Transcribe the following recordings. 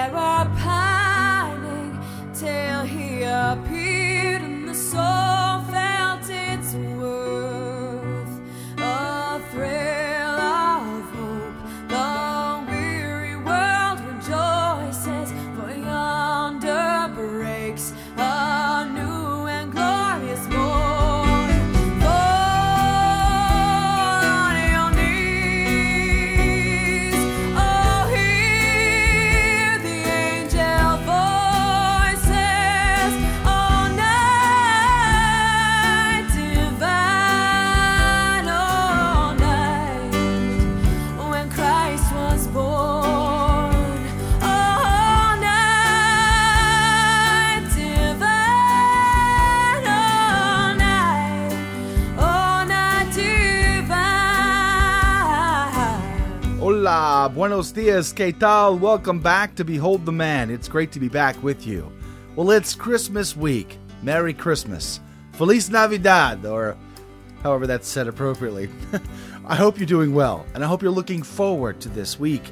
and error Hola, buenos dias, ¿qué tal? Welcome back to Behold the Man. It's great to be back with you. Well, it's Christmas week. Merry Christmas. Feliz Navidad, or however that's said appropriately. I hope you're doing well, and I hope you're looking forward to this week.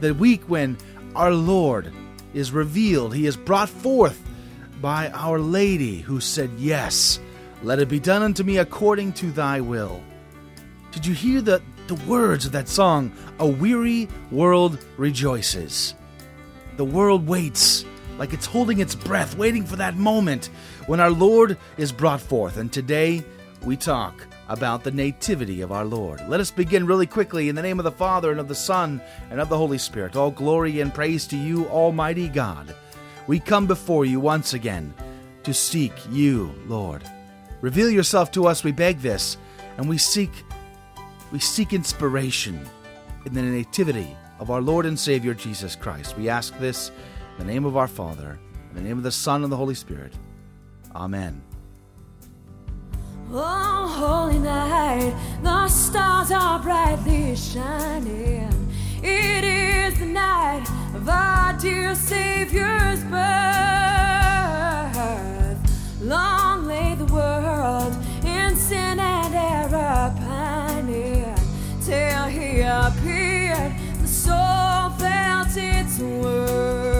The week when our Lord is revealed, He is brought forth by Our Lady who said, Yes, let it be done unto me according to thy will. Did you hear the, the words of that song? A weary world rejoices. The world waits like it's holding its breath, waiting for that moment when our Lord is brought forth. And today we talk about the nativity of our Lord. Let us begin really quickly in the name of the Father and of the Son and of the Holy Spirit. All glory and praise to you, Almighty God. We come before you once again to seek you, Lord. Reveal yourself to us, we beg this, and we seek we seek inspiration in the nativity of our Lord and Savior Jesus Christ. We ask this in the name of our Father, in the name of the Son and the Holy Spirit. Amen. Oh, holy night, the stars are brightly shining. It is the night of our dear Savior's birth. Long lay the world in sin till He appeared. The soul felt its worth.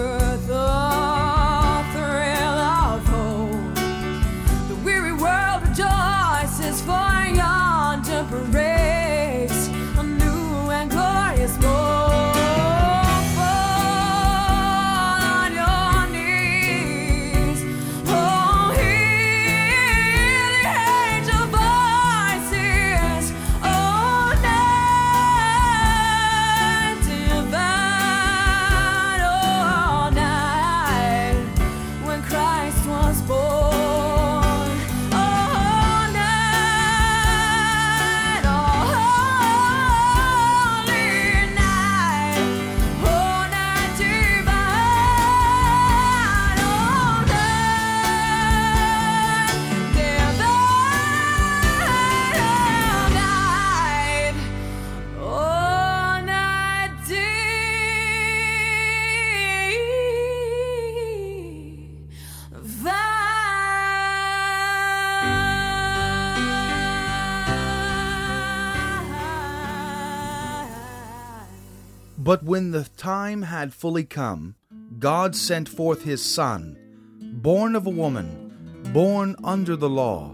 But when the time had fully come, God sent forth his Son, born of a woman, born under the law,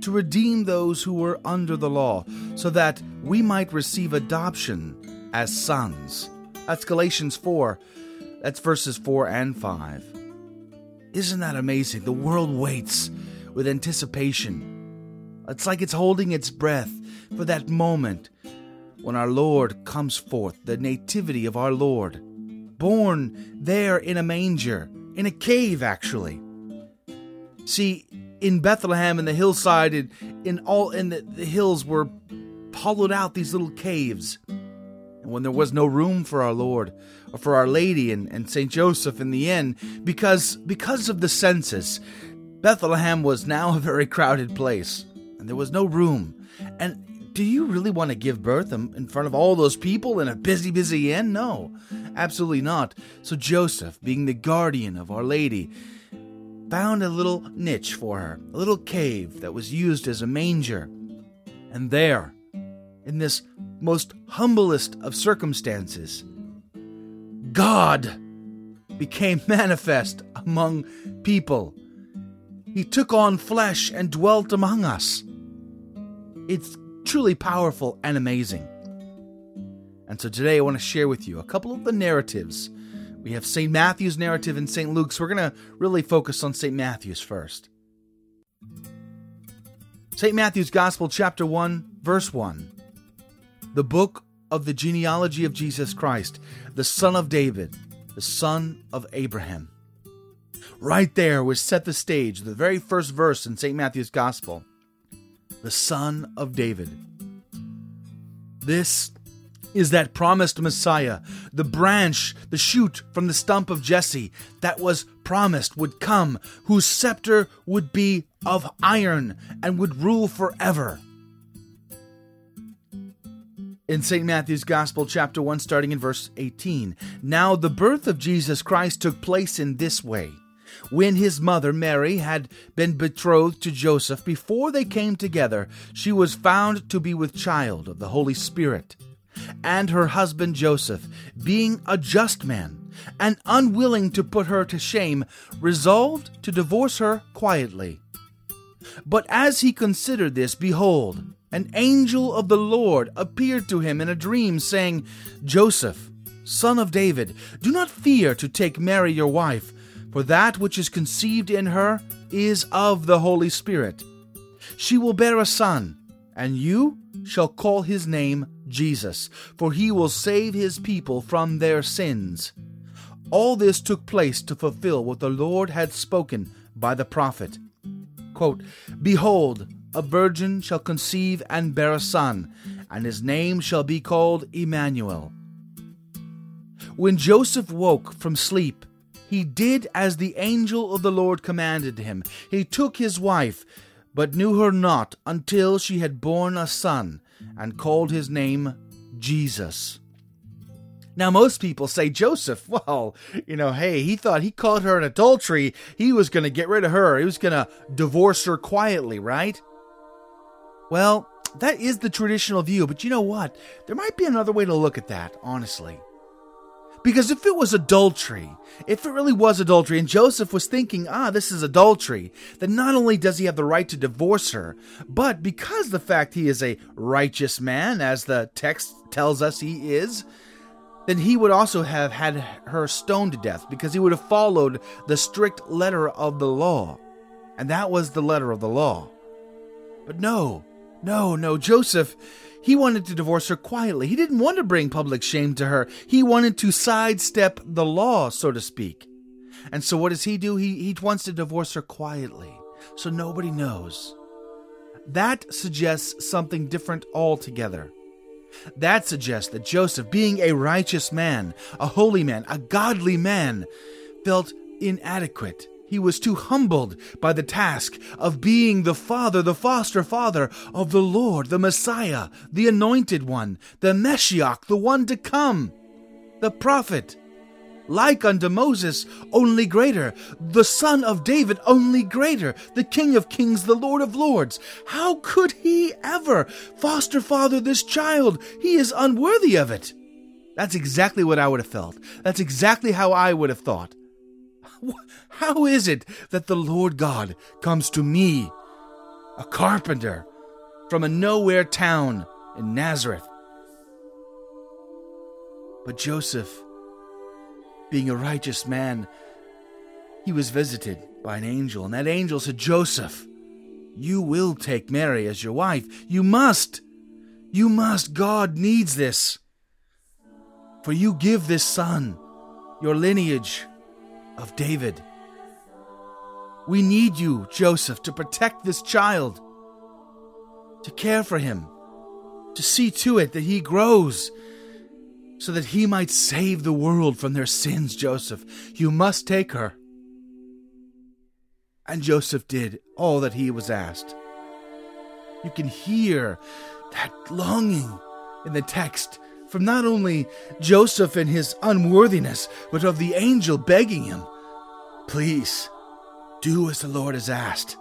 to redeem those who were under the law, so that we might receive adoption as sons. That's Galatians 4. That's verses 4 and 5. Isn't that amazing? The world waits with anticipation. It's like it's holding its breath for that moment when our Lord comes forth, the nativity of our Lord, born there in a manger, in a cave actually. See, in Bethlehem, in the hillside, in, in all in the, the hills were hollowed out these little caves. And when there was no room for our Lord, or for Our Lady and, and Saint Joseph in the inn, because because of the census, Bethlehem was now a very crowded place, and there was no room. And do you really want to give birth in front of all those people in a busy, busy inn? No, absolutely not. So Joseph, being the guardian of Our Lady, found a little niche for her, a little cave that was used as a manger. And there, in this most humblest of circumstances, God became manifest among people. He took on flesh and dwelt among us. It's truly powerful and amazing. And so today I want to share with you a couple of the narratives. We have St. Matthew's narrative and St. Luke's. We're going to really focus on St. Matthew's first. St. Matthew's Gospel, chapter 1, verse 1. The book of the genealogy of Jesus Christ, the son of David, the son of Abraham. Right there was set the stage, the very first verse in St. Matthew's Gospel. The son of David. This is that promised Messiah, the branch, the shoot from the stump of Jesse that was promised would come, whose scepter would be of iron and would rule forever in St. Matthew's Gospel, chapter 1, starting in verse 18. Now, the birth of Jesus Christ took place in this way. When his mother, Mary, had been betrothed to Joseph, before they came together, she was found to be with child of the Holy Spirit. And her husband Joseph, being a just man, and unwilling to put her to shame, resolved to divorce her quietly. But as he considered this, behold, an angel of the Lord appeared to him in a dream, saying, Joseph, son of David, do not fear to take Mary your wife, for that which is conceived in her is of the Holy Spirit. She will bear a son, and you shall call his name Jesus, for he will save his people from their sins. All this took place to fulfill what the Lord had spoken by the prophet. Quote, Behold, a virgin shall conceive and bear a son, and his name shall be called Emmanuel. When Joseph woke from sleep, he did as the angel of the Lord commanded him. He took his wife, but knew her not until she had borne a son, and called his name Jesus. Now, most people say Joseph, well, you know, hey, he thought he caught her in adultery. He was going to get rid of her. He was going to divorce her quietly, right? Well, that is the traditional view, but you know what? There might be another way to look at that, honestly. Because if it was adultery, if it really was adultery, and Joseph was thinking, ah, this is adultery, then not only does he have the right to divorce her, but because the fact he is a righteous man, as the text tells us he is, then he would also have had her stoned to death because he would have followed the strict letter of the law. And that was the letter of the law. But no, no, no, Joseph, he wanted to divorce her quietly. He didn't want to bring public shame to her. He wanted to sidestep the law, so to speak. And so what does he do? He, he wants to divorce her quietly, so nobody knows. That suggests something different altogether. That suggests that Joseph, being a righteous man, a holy man, a godly man, felt inadequate he was too humbled by the task of being the father, the foster father of the Lord, the Messiah, the Anointed One, the Meshiach, the one to come, the prophet. Like unto Moses, only greater, the son of David, only greater, the King of kings, the Lord of lords. How could he ever foster father this child? He is unworthy of it. That's exactly what I would have felt. That's exactly how I would have thought. How is it that the Lord God comes to me, a carpenter, from a nowhere town in Nazareth? But Joseph, being a righteous man, he was visited by an angel, and that angel said, Joseph, you will take Mary as your wife. You must. You must. God needs this. For you give this son, your lineage of David. We need you, Joseph, to protect this child, to care for him, to see to it that he grows, so that he might save the world from their sins, Joseph. You must take her. And Joseph did all that he was asked. You can hear that longing in the text from not only Joseph and his unworthiness, but of the angel begging him, Please, do as the Lord has asked.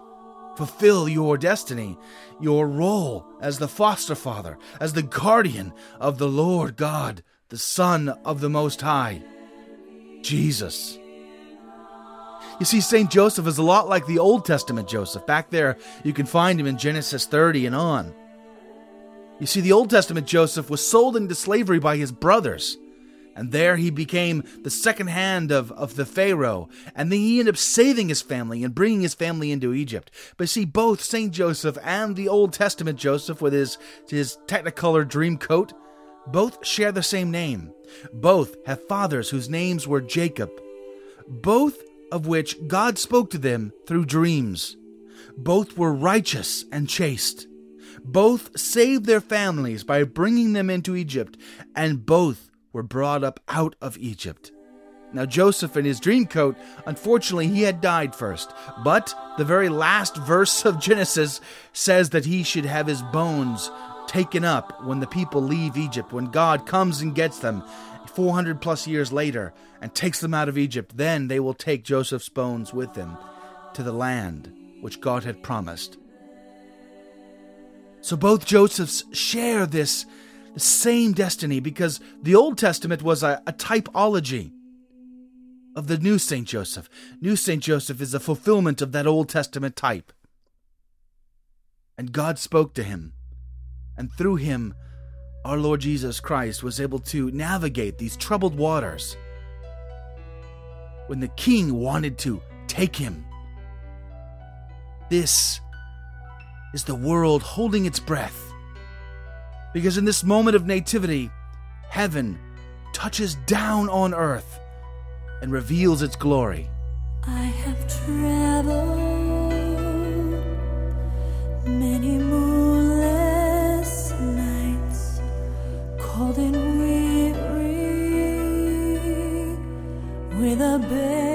Fulfill your destiny, your role as the foster father, as the guardian of the Lord God, the Son of the Most High, Jesus. You see, St. Joseph is a lot like the Old Testament Joseph. Back there, you can find him in Genesis 30 and on. You see, the Old Testament Joseph was sold into slavery by his brothers. And there he became the second hand of, of the Pharaoh. And then he ended up saving his family and bringing his family into Egypt. But see, both St. Joseph and the Old Testament Joseph, with his, his technicolor dream coat, both share the same name. Both have fathers whose names were Jacob. Both of which God spoke to them through dreams. Both were righteous and chaste. Both saved their families by bringing them into Egypt, and both were brought up out of Egypt. Now, Joseph in his dream coat, unfortunately, he had died first, but the very last verse of Genesis says that he should have his bones taken up when the people leave Egypt, when God comes and gets them 400 plus years later and takes them out of Egypt. Then they will take Joseph's bones with them to the land which God had promised. So both Josephs share this same destiny because the Old Testament was a, a typology of the new St. Joseph. New St. Joseph is a fulfillment of that Old Testament type. And God spoke to him, and through him, our Lord Jesus Christ was able to navigate these troubled waters when the king wanted to take him. This is the world holding its breath. Because in this moment of nativity, heaven touches down on earth and reveals its glory. I have traveled many moonless nights, cold and weary, with a baby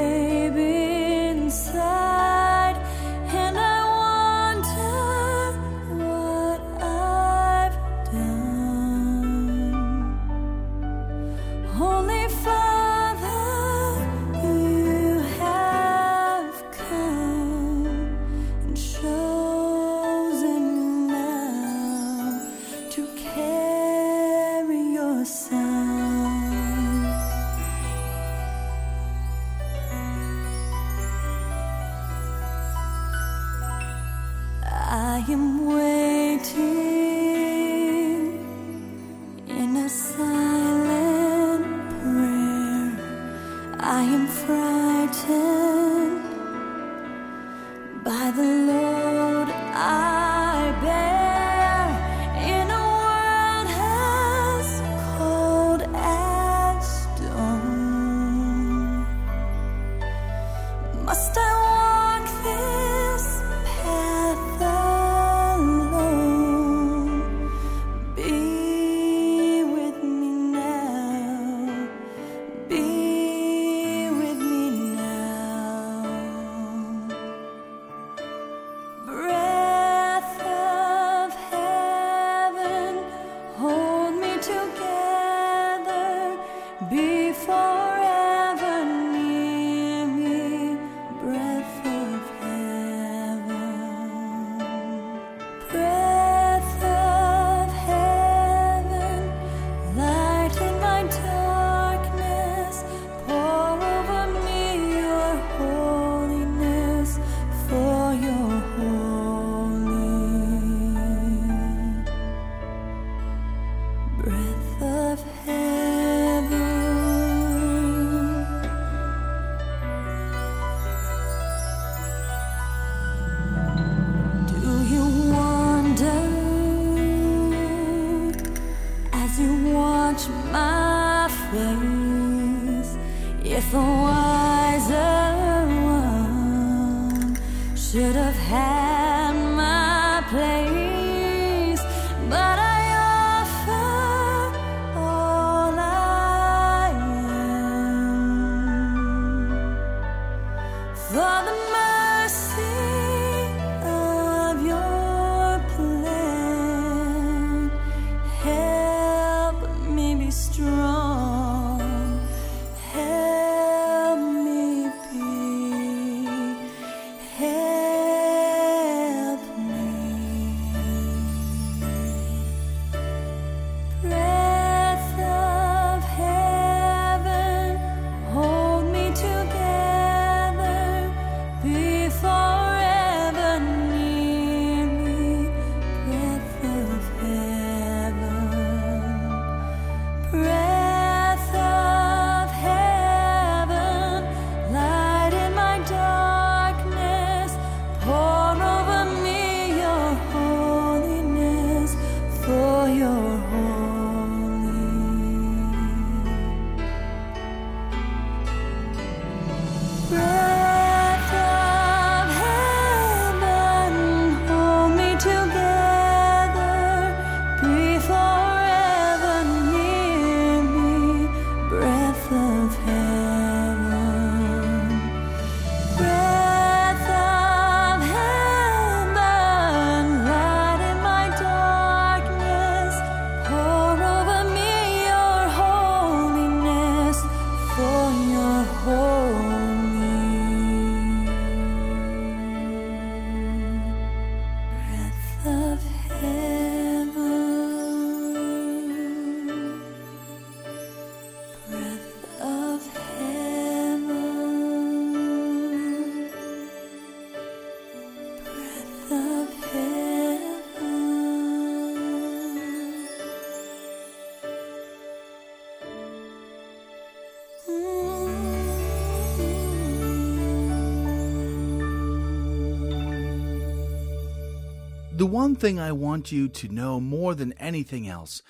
The one thing I want you to know more than anything else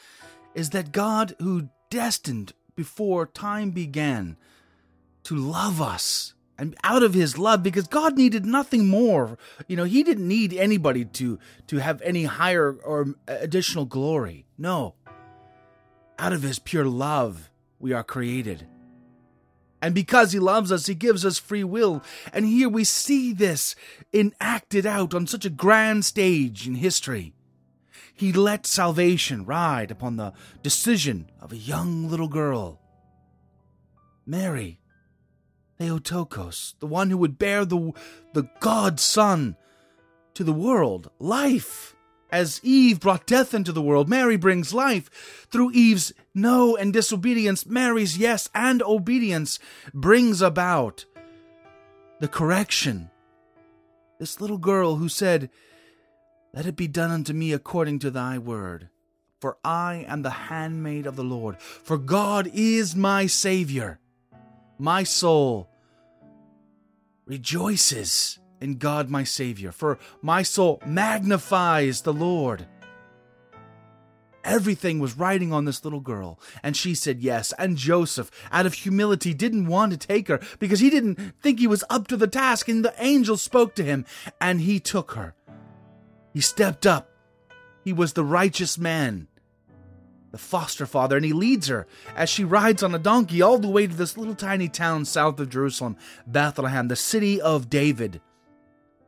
is that God, who destined before time began to love us, and out of his love, because God needed nothing more. You know, he didn't need anybody to, to have any higher or additional glory. No. Out of his pure love, we are created. And because he loves us, he gives us free will. And here we see this enacted out on such a grand stage in history. He let salvation ride upon the decision of a young little girl. Mary, Theotokos, the one who would bear the, the God Son to the world, life. As Eve brought death into the world, Mary brings life. Through Eve's no and disobedience, Mary's yes and obedience brings about the correction. This little girl who said, Let it be done unto me according to thy word. For I am the handmaid of the Lord, for God is my Savior. My soul rejoices in God my Savior, for my soul magnifies the Lord. Everything was riding on this little girl, and she said yes. And Joseph, out of humility, didn't want to take her because he didn't think he was up to the task, and the angel spoke to him, and he took her. He stepped up. He was the righteous man, the foster father, and he leads her as she rides on a donkey all the way to this little tiny town south of Jerusalem, Bethlehem, the city of David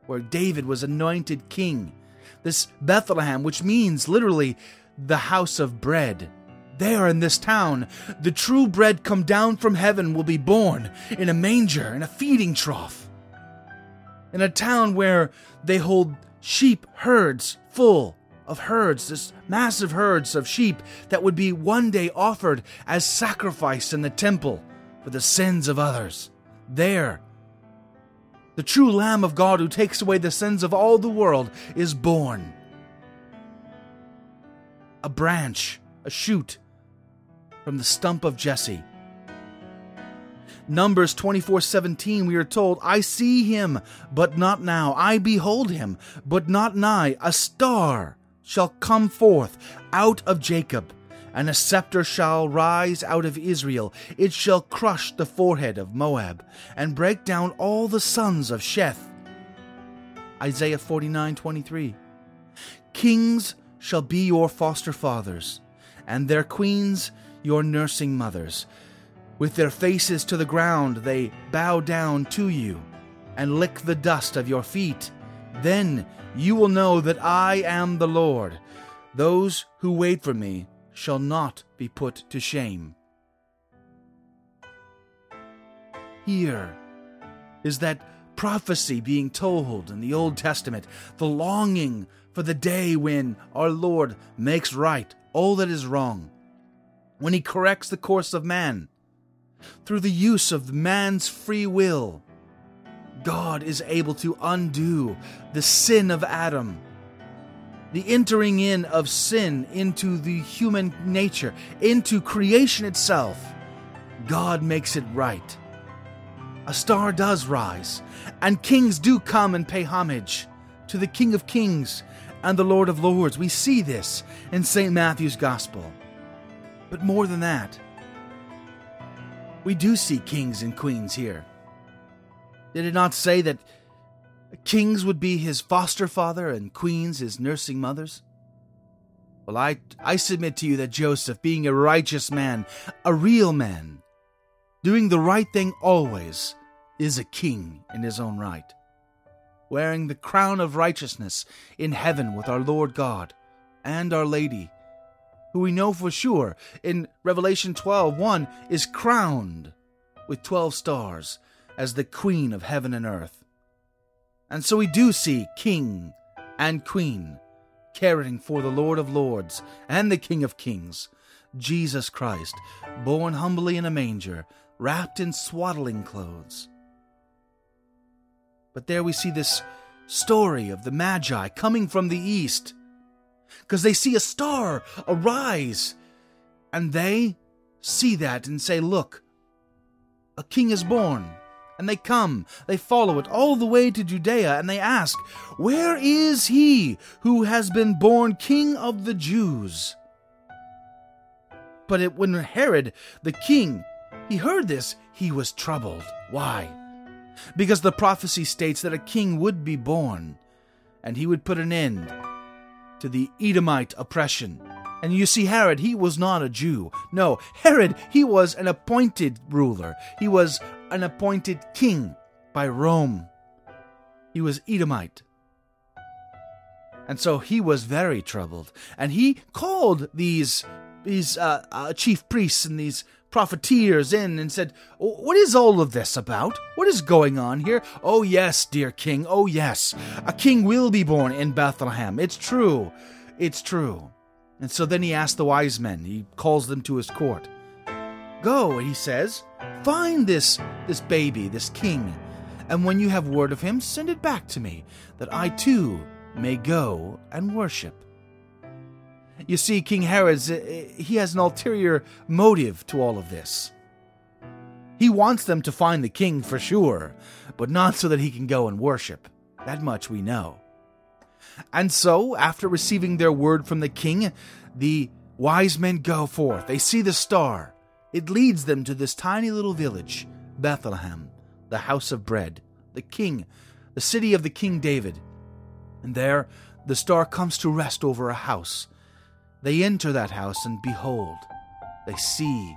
where David was anointed king. This Bethlehem, which means literally the house of bread. There in this town, the true bread come down from heaven will be born in a manger, in a feeding trough. In a town where they hold sheep herds full of herds, this massive herds of sheep that would be one day offered as sacrifice in the temple for the sins of others. There, the true Lamb of God who takes away the sins of all the world is born. A branch, a shoot from the stump of Jesse. Numbers 24:17 we are told, I see him, but not now. I behold him, but not nigh. A star shall come forth out of Jacob, and a scepter shall rise out of Israel. It shall crush the forehead of Moab, and break down all the sons of Sheth. Isaiah 49 23. Kings shall be your foster fathers, and their queens your nursing mothers. With their faces to the ground, they bow down to you and lick the dust of your feet. Then you will know that I am the Lord. Those who wait for me shall not be put to shame. Here is that prophecy being told in the Old Testament, the longing for the day when our Lord makes right all that is wrong, when he corrects the course of man. Through the use of man's free will, God is able to undo the sin of Adam, the entering in of sin into the human nature, into creation itself. God makes it right. A star does rise, and kings do come and pay homage to the King of Kings and the Lord of Lords. We see this in St. Matthew's Gospel. But more than that, we do see kings and queens here. Did it not say that kings would be his foster father and queens his nursing mothers? Well, I, I submit to you that Joseph, being a righteous man, a real man, doing the right thing always, is a king in his own right wearing the crown of righteousness in heaven with our Lord God and Our Lady, who we know for sure in Revelation 12 1 is crowned with 12 stars as the Queen of heaven and earth. And so we do see King and Queen caring for the Lord of Lords and the King of Kings, Jesus Christ, born humbly in a manger, wrapped in swaddling clothes but there we see this story of the Magi coming from the east because they see a star arise and they see that and say, Look, a king is born. And they come, they follow it all the way to Judea, and they ask, Where is he who has been born king of the Jews? But it, when Herod, the king, he heard this, he was troubled. Why? because the prophecy states that a king would be born, and he would put an end to the Edomite oppression. And you see, Herod, he was not a Jew. No, Herod, he was an appointed ruler. He was an appointed king by Rome. He was Edomite. And so he was very troubled. And he called these, these uh, uh, chief priests and these profiteers in and said, What is all of this about? What is going on here? Oh, yes, dear king, oh, yes. A king will be born in Bethlehem. It's true. It's true. And so then he asked the wise men, he calls them to his court. Go, he says, find this this baby, this king, and when you have word of him, send it back to me, that I too may go and worship. You see, King Herod, uh, he has an ulterior motive to all of this. He wants them to find the king for sure, but not so that he can go and worship. That much we know. And so, after receiving their word from the king, the wise men go forth. They see the star. It leads them to this tiny little village, Bethlehem, the house of bread, the king, the city of the King David. And there, the star comes to rest over a house they enter that house, and behold, they see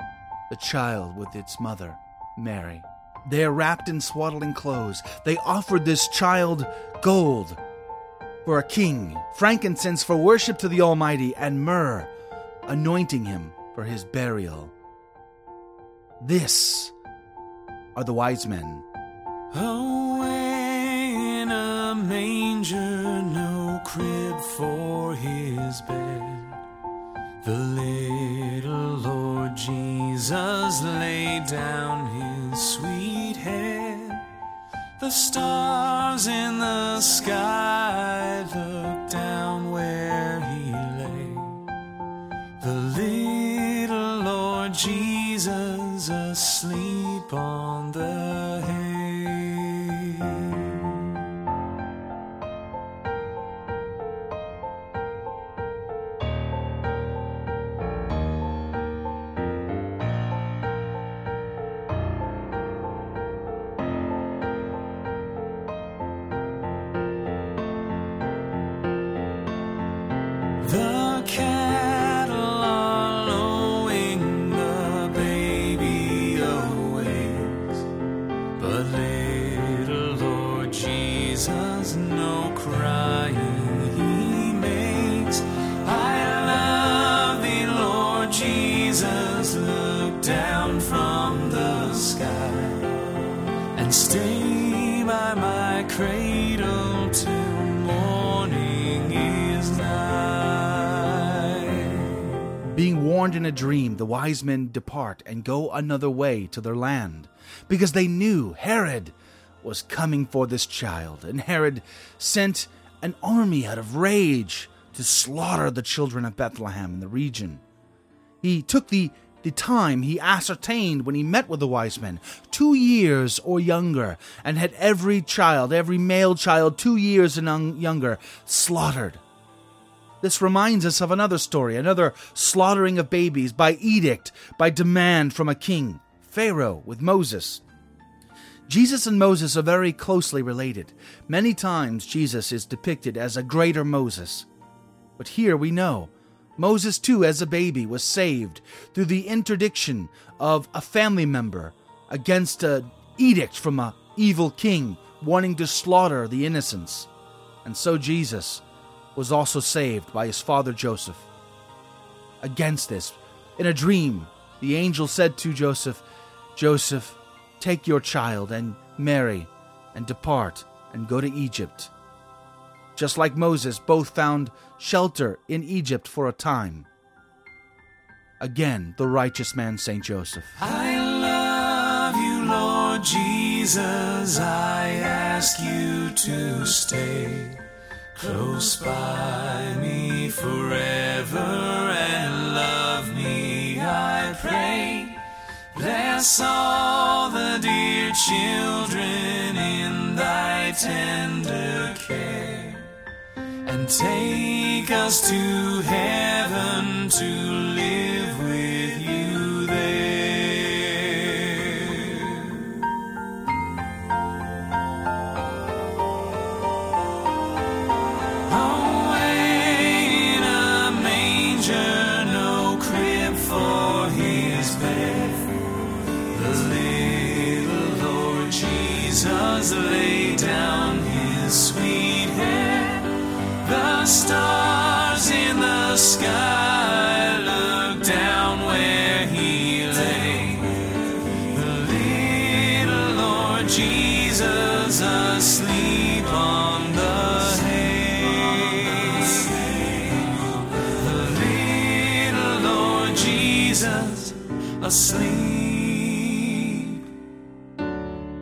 the child with its mother, Mary. They are wrapped in swaddling clothes. They offered this child gold for a king, frankincense for worship to the Almighty, and myrrh, anointing him for his burial. This are the wise men. Away in a manger, no crib for his bed. The little Lord Jesus laid down his sweet head. The stars in the sky looked The warned in a dream, the wise men depart and go another way to their land, because they knew Herod was coming for this child, and Herod sent an army out of rage to slaughter the children of Bethlehem in the region. He took the, the time he ascertained when he met with the wise men, two years or younger, and had every child, every male child, two years and un- younger, slaughtered. This reminds us of another story, another slaughtering of babies by edict, by demand from a king, Pharaoh, with Moses. Jesus and Moses are very closely related. Many times Jesus is depicted as a greater Moses. But here we know Moses, too, as a baby, was saved through the interdiction of a family member against an edict from an evil king wanting to slaughter the innocents. And so Jesus was also saved by his father Joseph. Against this, in a dream, the angel said to Joseph, Joseph, take your child and Mary and depart and go to Egypt. Just like Moses, both found shelter in Egypt for a time. Again, the righteous man, St. Joseph. I love you, Lord Jesus. I ask you to stay close by me forever and love me, I pray. Bless all the dear children in thy tender care and take us to heaven to asleep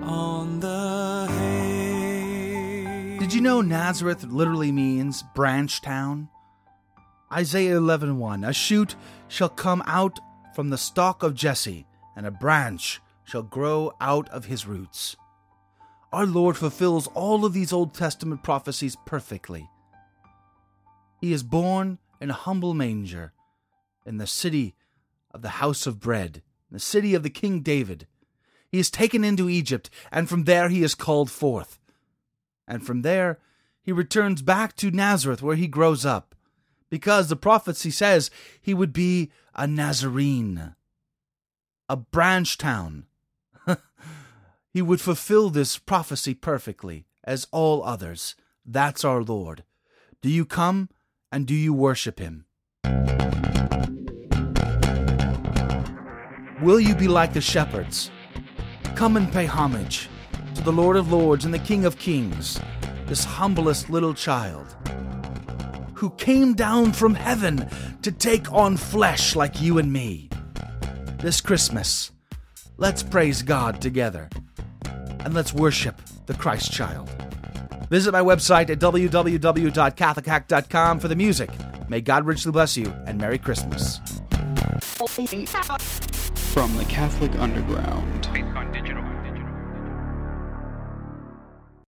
on the hay. Did you know Nazareth literally means branch town? Isaiah 11:1 A shoot shall come out from the stalk of Jesse and a branch shall grow out of his roots. Our Lord fulfills all of these Old Testament prophecies perfectly. He is born in a humble manger in the city of the house of bread, the city of the King David. He is taken into Egypt, and from there he is called forth. And from there he returns back to Nazareth, where he grows up, because the prophecy says he would be a Nazarene, a branch town. he would fulfill this prophecy perfectly, as all others. That's our Lord. Do you come and do you worship him? Will you be like the shepherds? Come and pay homage to the Lord of Lords and the King of Kings, this humblest little child, who came down from heaven to take on flesh like you and me. This Christmas, let's praise God together and let's worship the Christ child. Visit my website at www.catholichack.com for the music. May God richly bless you and Merry Christmas from the Catholic Underground.